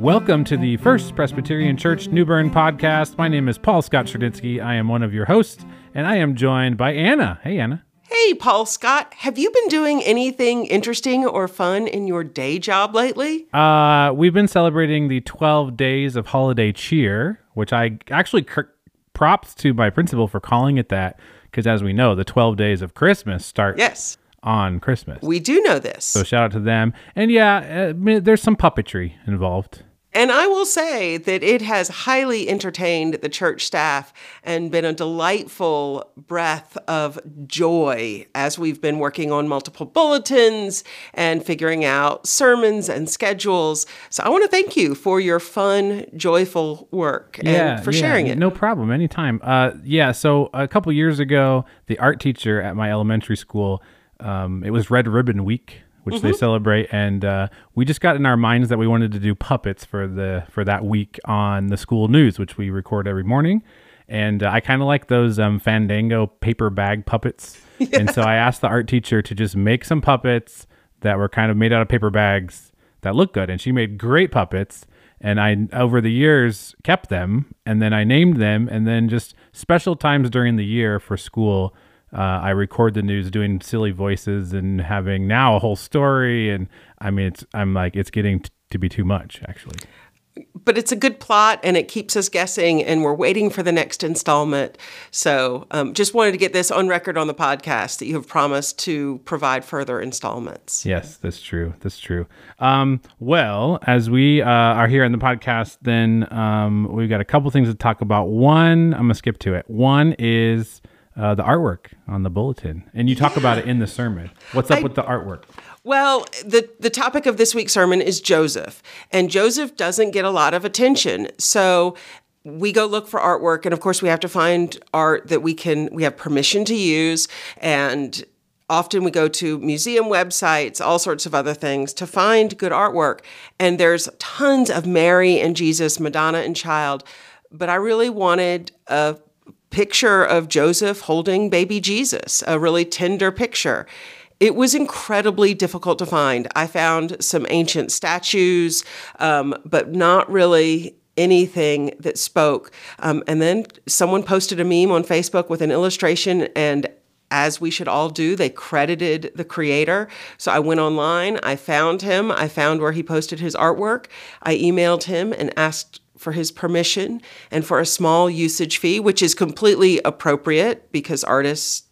Welcome to the First Presbyterian Church New Bern podcast. My name is Paul Scott Sherdinsky. I am one of your hosts, and I am joined by Anna. Hey, Anna. Hey, Paul Scott, have you been doing anything interesting or fun in your day job lately? Uh, we've been celebrating the 12 days of holiday cheer, which I actually cr- props to my principal for calling it that, because as we know, the 12 days of Christmas start Yes, on Christmas. we do know this. so shout out to them. And yeah, uh, there's some puppetry involved. And I will say that it has highly entertained the church staff and been a delightful breath of joy as we've been working on multiple bulletins and figuring out sermons and schedules. So I want to thank you for your fun, joyful work and for yeah, sharing it. No problem, anytime. Uh, yeah, so a couple years ago, the art teacher at my elementary school, um, it was Red Ribbon Week, which Mm-hmm. they celebrate, and uh, we just got in our minds that we wanted to do puppets for the for that week on the school news, which we record every morning. And uh, I kind of like those um, Fandango paper bag puppets, and so I asked the art teacher to just make some puppets that were kind of made out of paper bags that look good, and she made great puppets. And I over the years kept them. And then I named them. And then just special times during the year for school uh, I record the news doing silly voices and having now a whole story and I mean it's I'm like it's getting t- to be too much actually. But it's a good plot and it keeps us guessing and we're waiting for the next installment. So um, just wanted to get this on record on the podcast that you have promised to provide further installments. Yes that's true that's true. Um, well as we uh, are here in the podcast then um, we've got a couple things to talk about. One I'm gonna skip to it. One is uh, the artwork on the bulletin. And you talk about it in the sermon. What's up I- with the artwork? Well the, the topic of this week's sermon is joseph. And joseph doesn't get a lot of attention. So we go look for artwork. And of course we have to find art that we can we have permission to use. And often we go to museum websites all sorts of other things to find good artwork. And there's tons of mary and jesus madonna and child. But i really wanted a picture of joseph holding baby jesus a really tender picture it was incredibly difficult to find. I found some ancient statues, um, but not really anything that spoke. Um, and then someone posted a meme on Facebook with an illustration, and as we should all do, they credited the creator. So I went online, I found him, I found where he posted his artwork. I emailed him and asked for his permission and for a small usage fee, which is completely appropriate because artists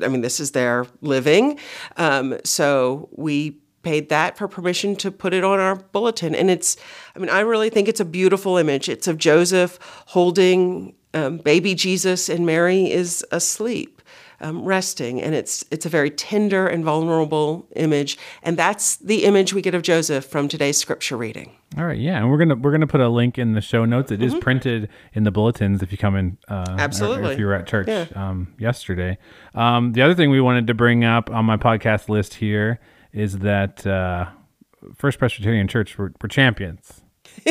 I mean, this is their living. Um, so we paid that for permission to put it on our bulletin. And it's, I mean, I really think it's a beautiful image. It's of Joseph holding um, baby Jesus, and Mary is asleep. Um, resting and it's it's a very tender and vulnerable image and that's the image we get of Joseph from today's scripture reading. All right, yeah, and we're gonna we're gonna put a link in the show notes. It is printed in the bulletins if you come in. Uh, or- or Mm-hmm. Absolutely. if you were at church um, yesterday. Um, the other thing we wanted to bring up on my podcast list here is that uh, First Presbyterian Church we're, we're champions.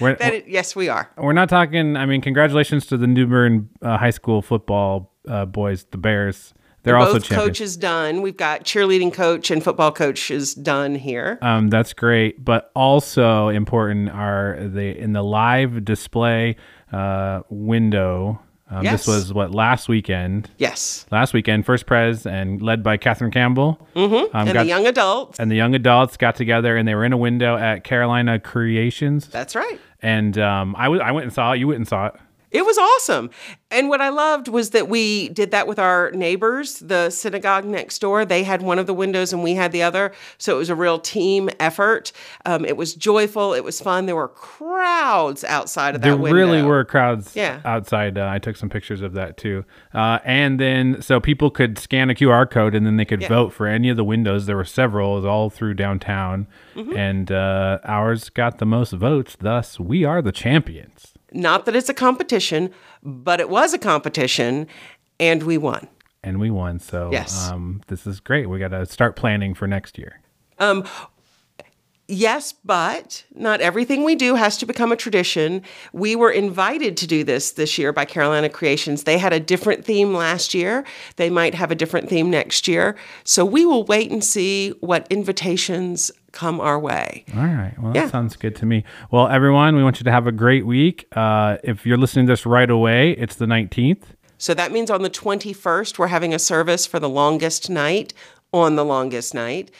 we're, That it, yes, we are. we're not talking. I mean, congratulations to the New Bern uh, High School football uh, boys, the Bears. They're also Both champions. coaches done. We've got cheerleading coach and football coach is done here. Um, that's great, but also important are the in the live display uh, window. Um, Yes. This was what last weekend. yes. Last weekend, First Pres and led by Catherine Campbell. Mm-hmm. Um, And got- the young adults. and the young adults got together and they were in a window at Carolina Creations. That's right. And um, I, w- I went and saw it. You went and saw it. It was awesome. And what I loved was that we did that with our neighbors, the synagogue next door. They had one of the windows and we had the other. So it was a real team effort. Um, it was joyful. It was fun. There were crowds outside of that There window. really were crowds Yeah. outside. Uh, I took some pictures of that too. Uh, and then so people could scan a QR code and then they could vote for any of the windows. There were several was all through downtown. Mm-hmm. And uh, ours got the most votes. Thus, we are the champions. Not that it's a competition, but it was a competition and we won. And we won. So Yes. um, this is great. We got to start planning for next year. Yes, but not everything we do has to become a tradition. We were invited to do this this year by Carolina Creations. They had a different theme last year. They might have a different theme next year. So we will wait and see what invitations come our way. All right. Well, that Yeah. sounds good to me. Well, everyone, we want you to have a great week. Uh, if you're listening to this right away, it's the 19th. So that means on the 21st, we're having a service for the longest night on the longest night.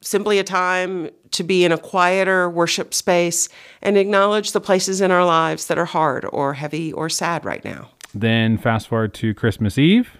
Simply a time to be in a quieter worship space and acknowledge the places in our lives that are hard or heavy or sad right now. Then fast forward to Christmas Eve.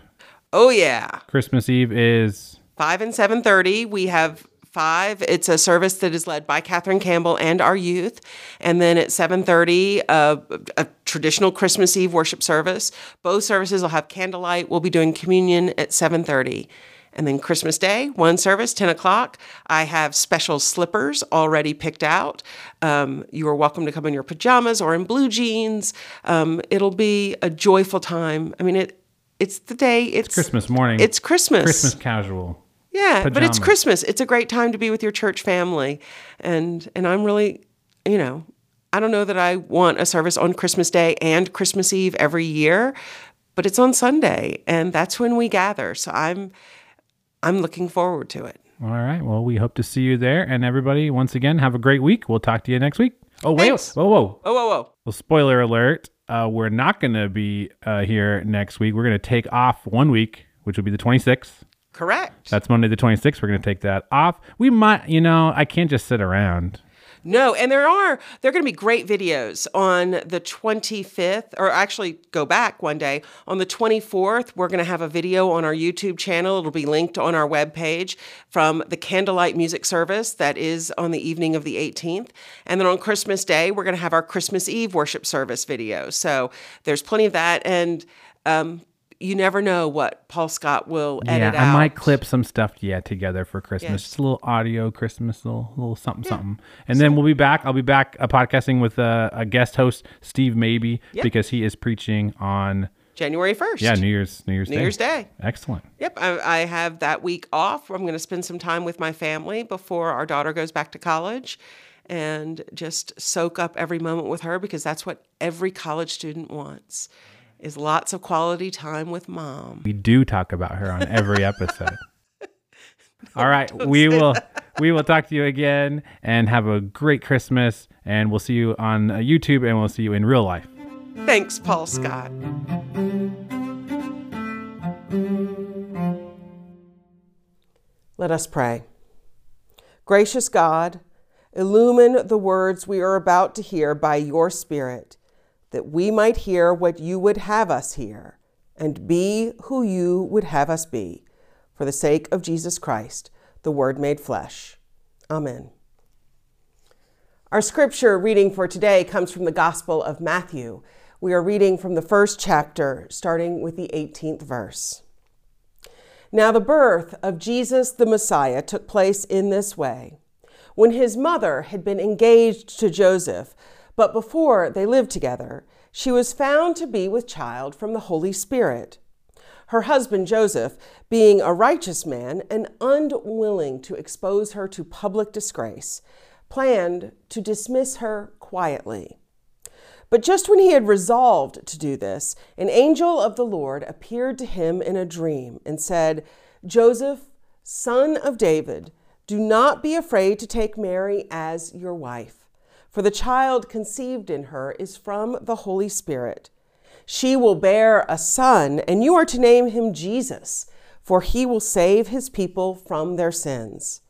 Oh, yeah. Christmas Eve is 5 and 7.30 we have five it's a service that is led by catherine campbell and our youth. And then at 7.30 uh, a traditional christmas eve worship service. Both services will have candlelight. We'll be doing communion at 7.30 and then christmas day one service 10 o'clock. I have special slippers already picked out. Um, you are welcome to come in your pajamas or in blue jeans. Um, it'll be a joyful time. I mean it it's the day. It's Christmas morning. it's christmas. Christmas casual. Yeah, but it's. Christmas. It's a great time to be with your church family, and and I'm really, you know, I don't know that I want a service on Christmas Day and Christmas Eve every year, but it's on Sunday, and that's when we gather. So I'm, I'm looking forward to it. All right. Well, we hope to see you there. And everybody, once again, have a great week. We'll talk to you next week. Oh, wait. Thanks. Whoa, whoa. Oh, whoa, whoa! Well, spoiler alert. Uh, we're not going to be uh, here next week. We're going to take off one week, which will be the 26th. Correct. That's Monday the 26th. We're going to take that off. We might, you know, I can't just sit around. No, and there are there are going to be great videos on the 25th or actually go back one day on the 24th we're going to have a video on our YouTube channel it'll be linked on our webpage from the candlelight music service that is on the evening of the 18th and then on Christmas day we're going to have our Christmas Eve worship service video so there's plenty of that and um, you never know what Paul Scott will edit yeah, I out might clip some stuff yeah together for Christmas. Yes. Just a little audio Christmas, little little something something. And then we'll be back. I'll be back uh, podcasting with uh, a guest host, Steve Maybe, because he is preaching on January 1st yeah New Year's New Year's New Day. Year's Day Excellent. Yep, I, I have that week off. I'm going to spend some time with my family before our daughter goes back to college and just soak up every moment with her because that's what every college student wants is lots of quality time with mom. We do talk about her on every episode. All right, we will we will talk to you again and have a great Christmas and we'll see you on uh, YouTube and we'll see you in real life. Thanks, Paul Scott. Let us pray. Gracious God, illumine the words we are about to hear by your Spirit, that we might hear what you would have us hear and be who you would have us be, for the sake of Jesus Christ, the Word made flesh. Amen. Our scripture reading for today comes from the Gospel of Matthew. We are reading from the first chapter, starting with the 18th verse. Now, the birth of Jesus the Messiah took place in this way. When his mother had been engaged to Joseph, but before they lived together, she was found to be with child from the Holy Spirit. Her husband Joseph, being a righteous man and unwilling to expose her to public disgrace, planned to dismiss her quietly. But just when he had resolved to do this, an angel of the Lord appeared to him in a dream and said, Joseph, son of David, do not be afraid to take Mary as your wife, for the child conceived in her is from the Holy Spirit. She will bear a son, and you are to name him Jesus, for he will save his people from their sins.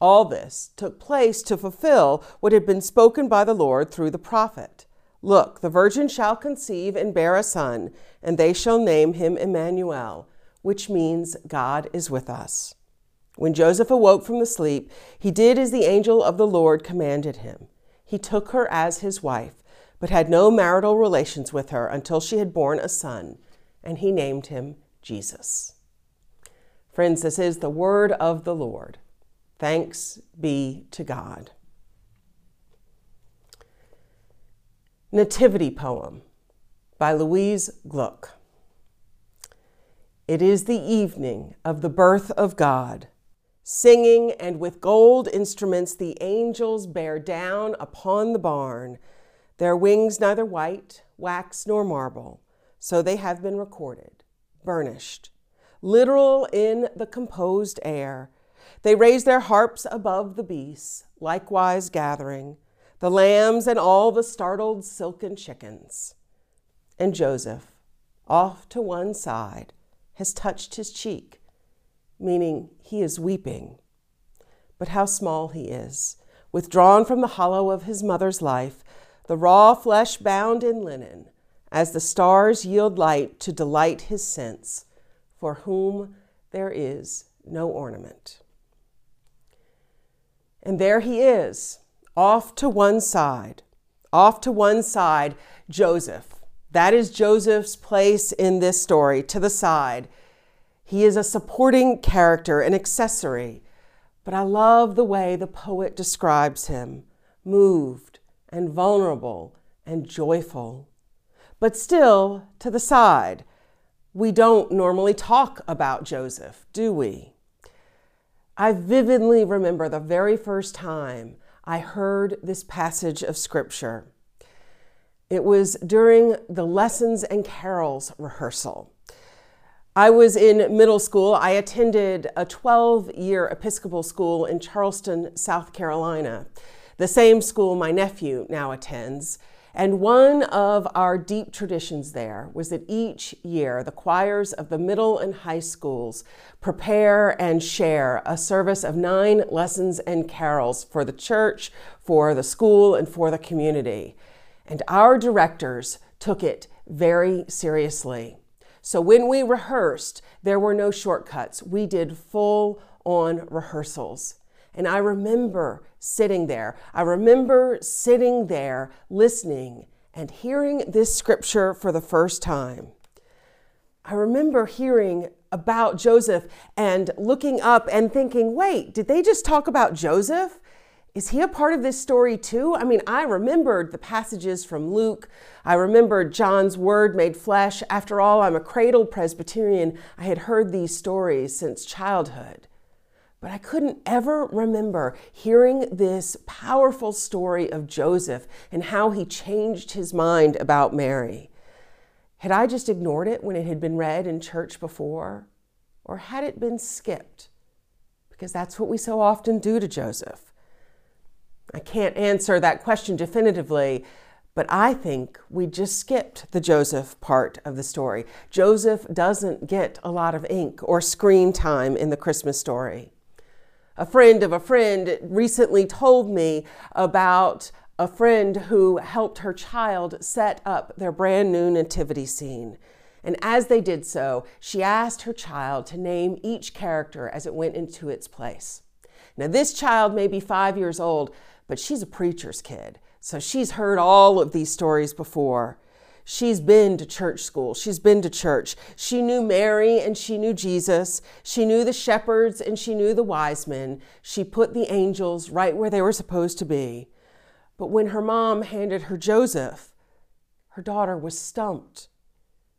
All this took place to fulfill what had been spoken by the Lord through the prophet. Look, the virgin shall conceive and bear a son, and they shall name him Emmanuel, which means God is with us. When Joseph awoke from the sleep, he did as the angel of the Lord commanded him. He took her as his wife, but had no marital relations with her until she had borne a son, and he named him Jesus. Friends, this is the word of the Lord. Thanks be to God. Nativity Poem by Louise Gluck. It is the evening of the birth of God. Singing and with gold instruments the angels bear down upon the barn, their wings neither white, wax, nor marble, so they have been recorded, burnished, literal in the composed air. They raise their harps above the beasts, likewise gathering the lambs and all the startled silken chickens. And Joseph, off to one side, has touched his cheek, meaning he is weeping. But how small he is, withdrawn from the hollow of his mother's life, the raw flesh bound in linen, as the stars yield light to delight his sense, for whom there is no ornament. And there he is, off to one side, off to one side, Joseph. That is Joseph's place in this story, to the side. He is a supporting character, an accessory, but I love the way the poet describes him moved and vulnerable and joyful. But still to the side. We don't normally talk about Joseph, do we? I vividly remember the very first time I heard this passage of Scripture. It was during the lessons and carols rehearsal. I was in middle school. I attended a 12 year Episcopal school in Charleston, South Carolina, the same school my nephew now attends. And one of our deep traditions there was that each year the choirs of the middle and high schools prepare and share a service of nine lessons and carols for the church, for the school, and for the community. And our directors took it very seriously. So when we rehearsed, there were no shortcuts. We did full on rehearsals. And I remember sitting there. I remember sitting there listening and hearing this scripture for the first time. I remember hearing about Joseph and looking up and thinking, wait, did they just talk about Joseph? Is he a part of this story too? I mean, I remembered the passages from Luke. I remembered John's word made flesh. After all, I'm a cradle Presbyterian. I had heard these stories since childhood. But I couldn't ever remember hearing this powerful story of Joseph and how he changed his mind about Mary. Had I just ignored it when it had been read in church before? Or had it been skipped? Because that's what we so often do to Joseph. I can't answer that question definitively, but I think we just skipped the Joseph part of the story. Joseph doesn't get a lot of ink or screen time in the Christmas story. A friend of a friend recently told me about a friend who helped her child set up their brand new nativity scene. And as they did so, she asked her child to name each character as it went into its place. Now, this child may be five years old, but she's a preacher's kid, so she's heard all of these stories before. She's been to church school. She's been to church. She knew Mary and she knew Jesus. She knew the shepherds and she knew the wise men. She put the angels right where they were supposed to be. But when her mom handed her Joseph, her daughter was stumped.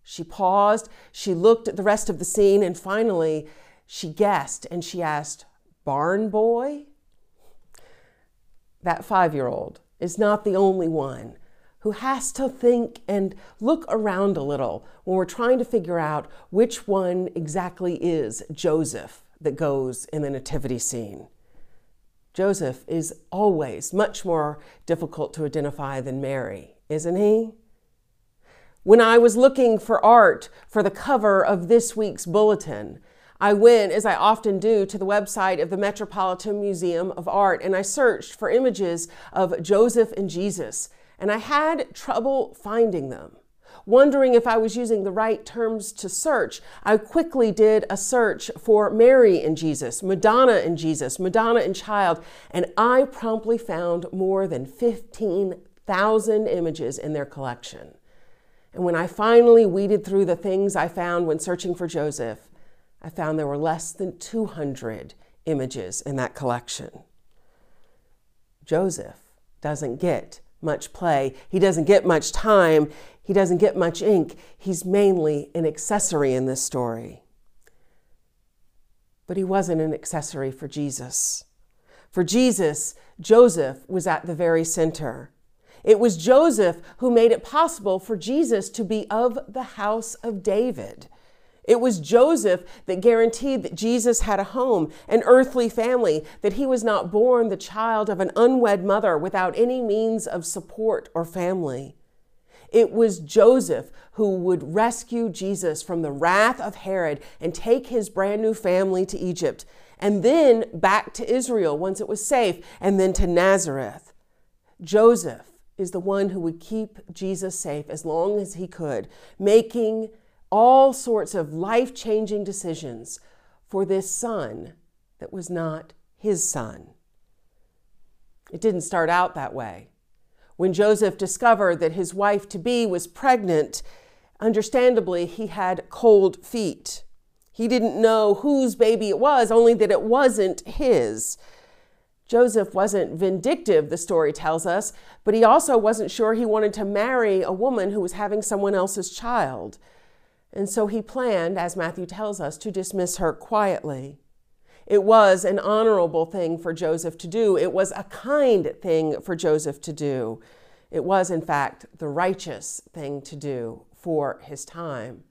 She paused, she looked at the rest of the scene, and finally she guessed and she asked, Barn boy? That five year old is not the only one who has to think and look around a little when we're trying to figure out which one exactly is Joseph that goes in the nativity scene. Joseph is always much more difficult to identify than Mary, isn't he? When I was looking for art for the cover of this week's bulletin, I went, as I often do, to the website of the Metropolitan Museum of Art and I searched for images of Joseph and Jesus and I had trouble finding them. Wondering if I was using the right terms to search, I quickly did a search for Mary and Jesus, Madonna and Jesus, Madonna and Child, and I promptly found more than 15,000 images in their collection. And when I finally weeded through the things I found when searching for Joseph, I found there were less than 200 images in that collection. Joseph doesn't get much play. He doesn't get much time. He doesn't get much ink. He's mainly an accessory in this story. But he wasn't an accessory for Jesus. For Jesus, Joseph was at the very center. It was Joseph who made it possible for Jesus to be of the house of David. It was Joseph that guaranteed that Jesus had a home, an earthly family, that he was not born the child of an unwed mother without any means of support or family. It was Joseph who would rescue Jesus from the wrath of Herod and take his brand new family to Egypt, and then back to Israel once it was safe, and then to Nazareth. Joseph is the one who would keep Jesus safe as long as he could, making all sorts of life changing decisions for this son that was not his son. It didn't start out that way. When Joseph discovered that his wife to be was pregnant, understandably, he had cold feet. He didn't know whose baby it was, only that it wasn't his. Joseph wasn't vindictive, the story tells us, but he also wasn't sure he wanted to marry a woman who was having someone else's child. And so he planned, as Matthew tells us, to dismiss her quietly. It was an honorable thing for Joseph to do. It was a kind thing for Joseph to do. It was, in fact, the righteous thing to do for his time.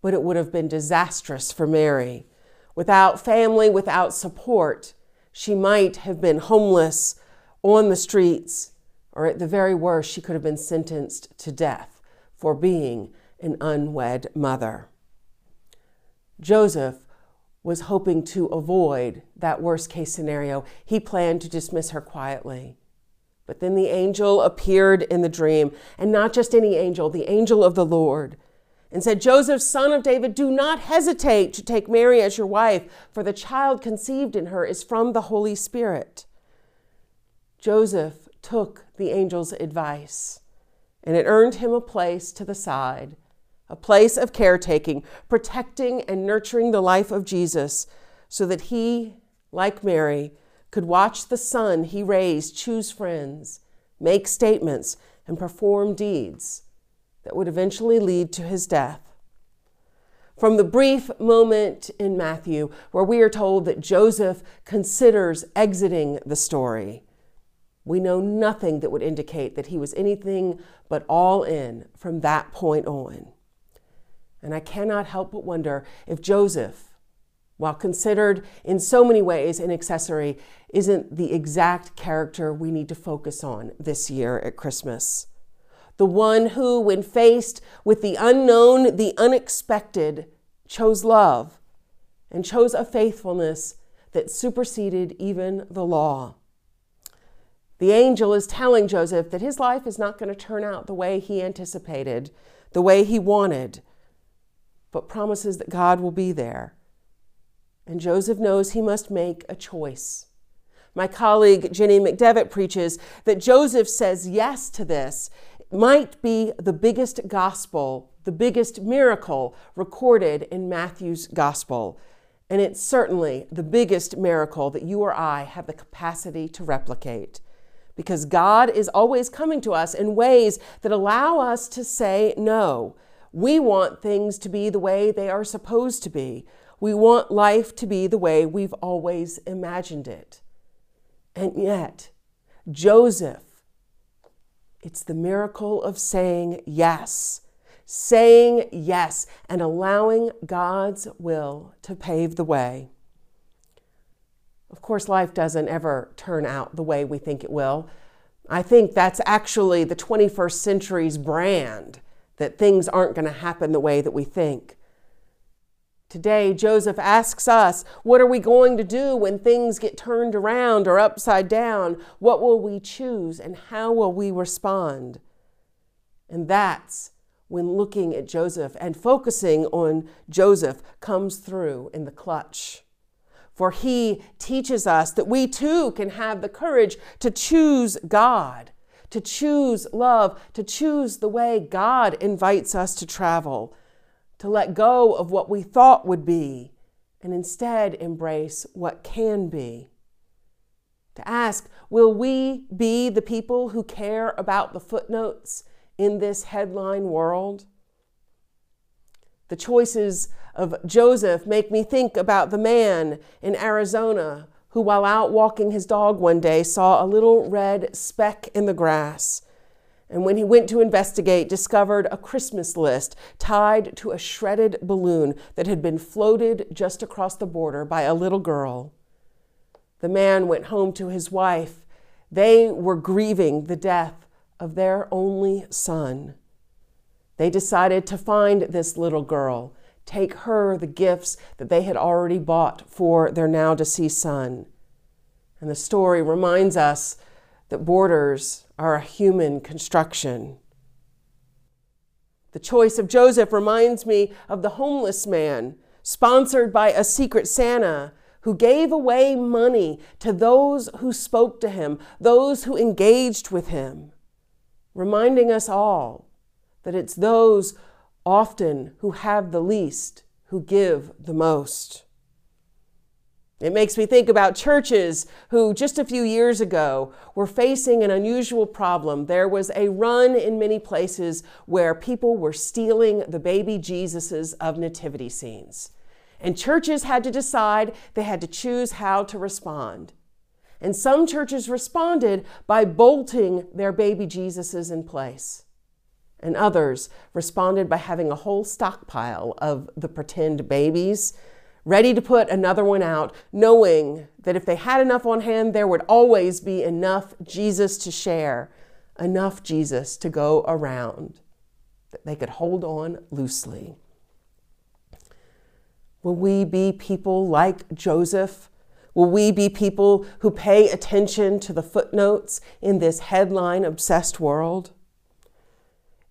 But it would have been disastrous for Mary. Without family, without support, she might have been homeless on the streets, or at the very worst, she could have been sentenced to death for being an unwed mother. Joseph was hoping to avoid that worst case scenario. He planned to dismiss her quietly. But then the angel appeared in the dream, and not just any angel, the angel of the Lord, and said, Joseph, son of David, do not hesitate to take Mary as your wife, for the child conceived in her is from the Holy Spirit. Joseph took the angel's advice, and it earned him a place to the side a place of caretaking, protecting and nurturing the life of Jesus so that he, like Mary, could watch the son he raised choose friends, make statements, and perform deeds that would eventually lead to his death. From the brief moment in Matthew where we are told that Joseph considers exiting the story, we know nothing that would indicate that he was anything but all in from that point on. And I cannot help but wonder if Joseph, while considered in so many ways an accessory, isn't the exact character we need to focus on this year at Christmas. The one who, when faced with the unknown, the unexpected, chose love and chose a faithfulness that superseded even the law. The angel is telling Joseph that his life is not going to turn out the way he anticipated, the way he wanted but promises that God will be there. And Joseph knows he must make a choice. My colleague Jenny McDevitt preaches that Joseph says yes to this it might be the biggest gospel, the biggest miracle recorded in Matthew's gospel. And it's certainly the biggest miracle that you or I have the capacity to replicate. Because God is always coming to us in ways that allow us to say no we want things to be the way they are supposed to be. We want life to be the way we've always imagined it. And yet, Joseph, it's the miracle of saying yes, saying yes, and allowing God's will to pave the way. Of course, life doesn't ever turn out the way we think it will. I think that's actually the 21st century's brand that things aren't going to happen the way that we think. Today, Joseph asks us, What are we going to do when things get turned around or upside down? What will we choose and how will we respond? And that's when looking at Joseph and focusing on Joseph comes through in the clutch. For he teaches us that we too can have the courage to choose God to choose love, to choose the way God invites us to travel, to let go of what we thought would be and instead embrace what can be. To ask, will we be the people who care about the footnotes in this headline world? The choices of Joseph make me think about the man in Arizona who, while out walking his dog one day, saw a little red speck in the grass. and when he went to investigate, discovered a Christmas list tied to a shredded balloon that had been floated just across the border by a little girl. The man went home to his wife. They were grieving the death of their only son. They decided to find this little girl, take her the gifts that they had already bought for their now deceased son. And the story reminds us that borders are a human construction. The choice of Joseph reminds me of the homeless man, sponsored by a secret Santa, who gave away money to those who spoke to him, those who engaged with him, reminding us all that it's those often who have the least who give the most. It makes me think about churches who just a few years ago were facing an unusual problem. There was a run in many places where people were stealing the baby Jesuses of nativity scenes. And churches had to decide, they had to choose how to respond. And some churches responded by bolting their baby Jesuses in place. And others responded by having a whole stockpile of the pretend babies ready to put another one out, knowing that if they had enough on hand, there would always be enough Jesus to share, enough Jesus to go around, that they could hold on loosely. Will we be people like Joseph? Will we be people who pay attention to the footnotes in this headline obsessed world?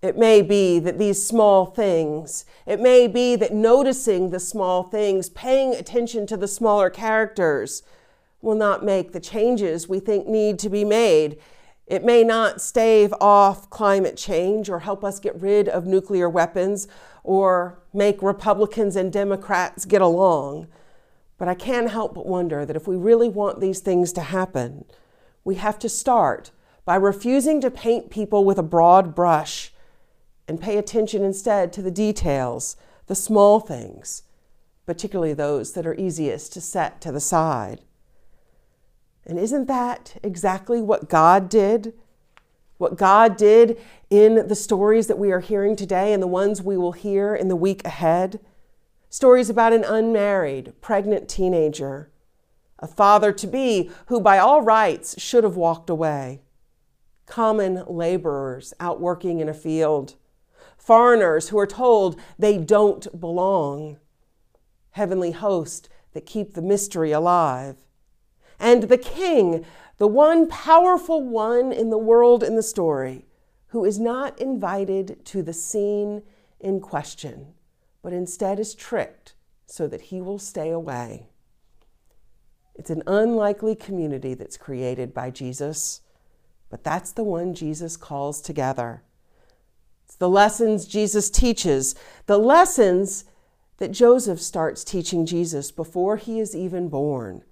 It may be that these small things, it may be that noticing the small things, paying attention to the smaller characters, will not make the changes we think need to be made. It may not stave off climate change or help us get rid of nuclear weapons or make Republicans and Democrats get along. But I can't help but wonder that if we really want these things to happen, we have to start by refusing to paint people with a broad brush and pay attention instead to the details, the small things, particularly those that are easiest to set to the side. And isn't that exactly what God did? What God did in the stories that we are hearing today and the ones we will hear in the week ahead? Stories about an unmarried, pregnant teenager, a father to be who, by all rights, should have walked away, common laborers out working in a field foreigners who are told they don't belong, heavenly host that keep the mystery alive, and the king, the one powerful one in the world in the story, who is not invited to the scene in question, but instead is tricked so that he will stay away. It's an unlikely community that's created by Jesus, but that's the one Jesus calls together. The lessons Jesus teaches, the lessons that Joseph starts teaching Jesus before he is even born,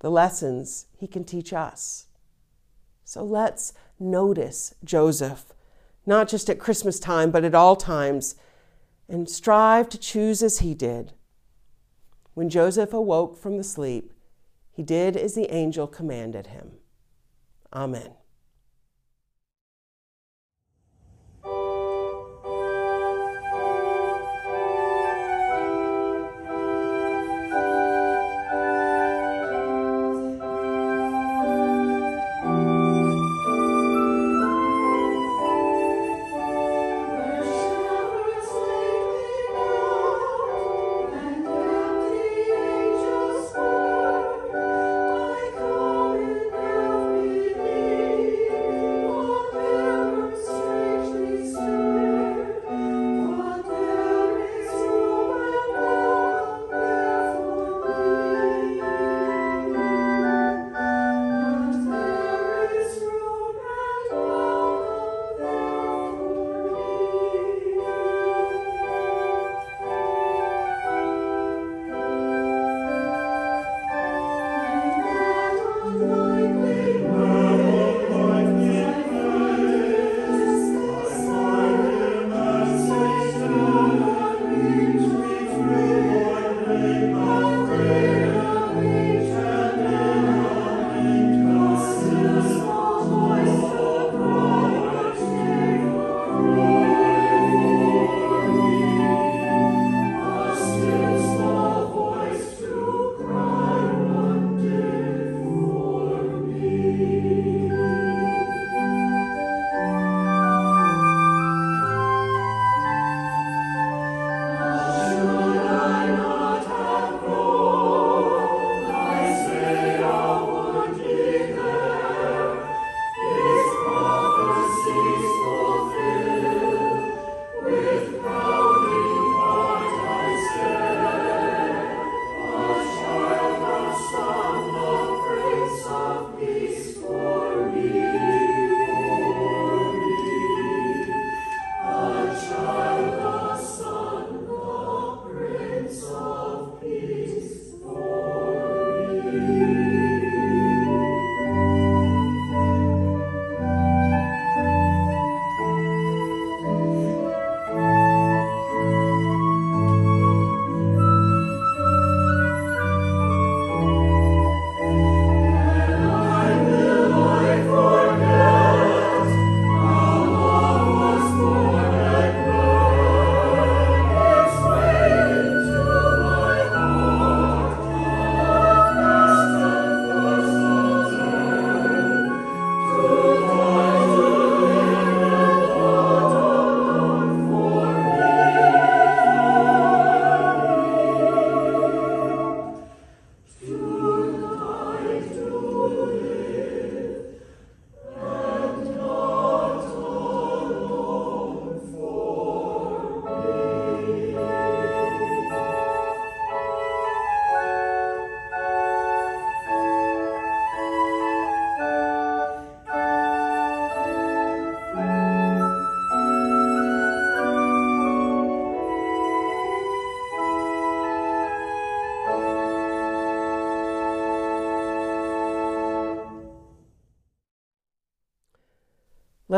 the lessons he can teach us. So let's notice Joseph, not just at Christmas time, but at all times, and strive to choose as he did. When Joseph awoke from the sleep, he did as the angel commanded him. Amen.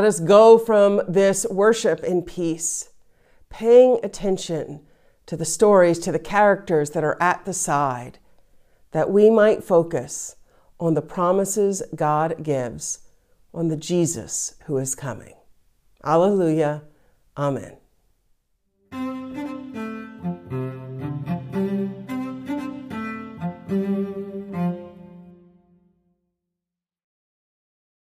Let us go from this worship in peace, paying attention to the stories, to the characters that are at the side, that we might focus on the promises God gives, on the Jesus who is coming. Alleluia. Amen.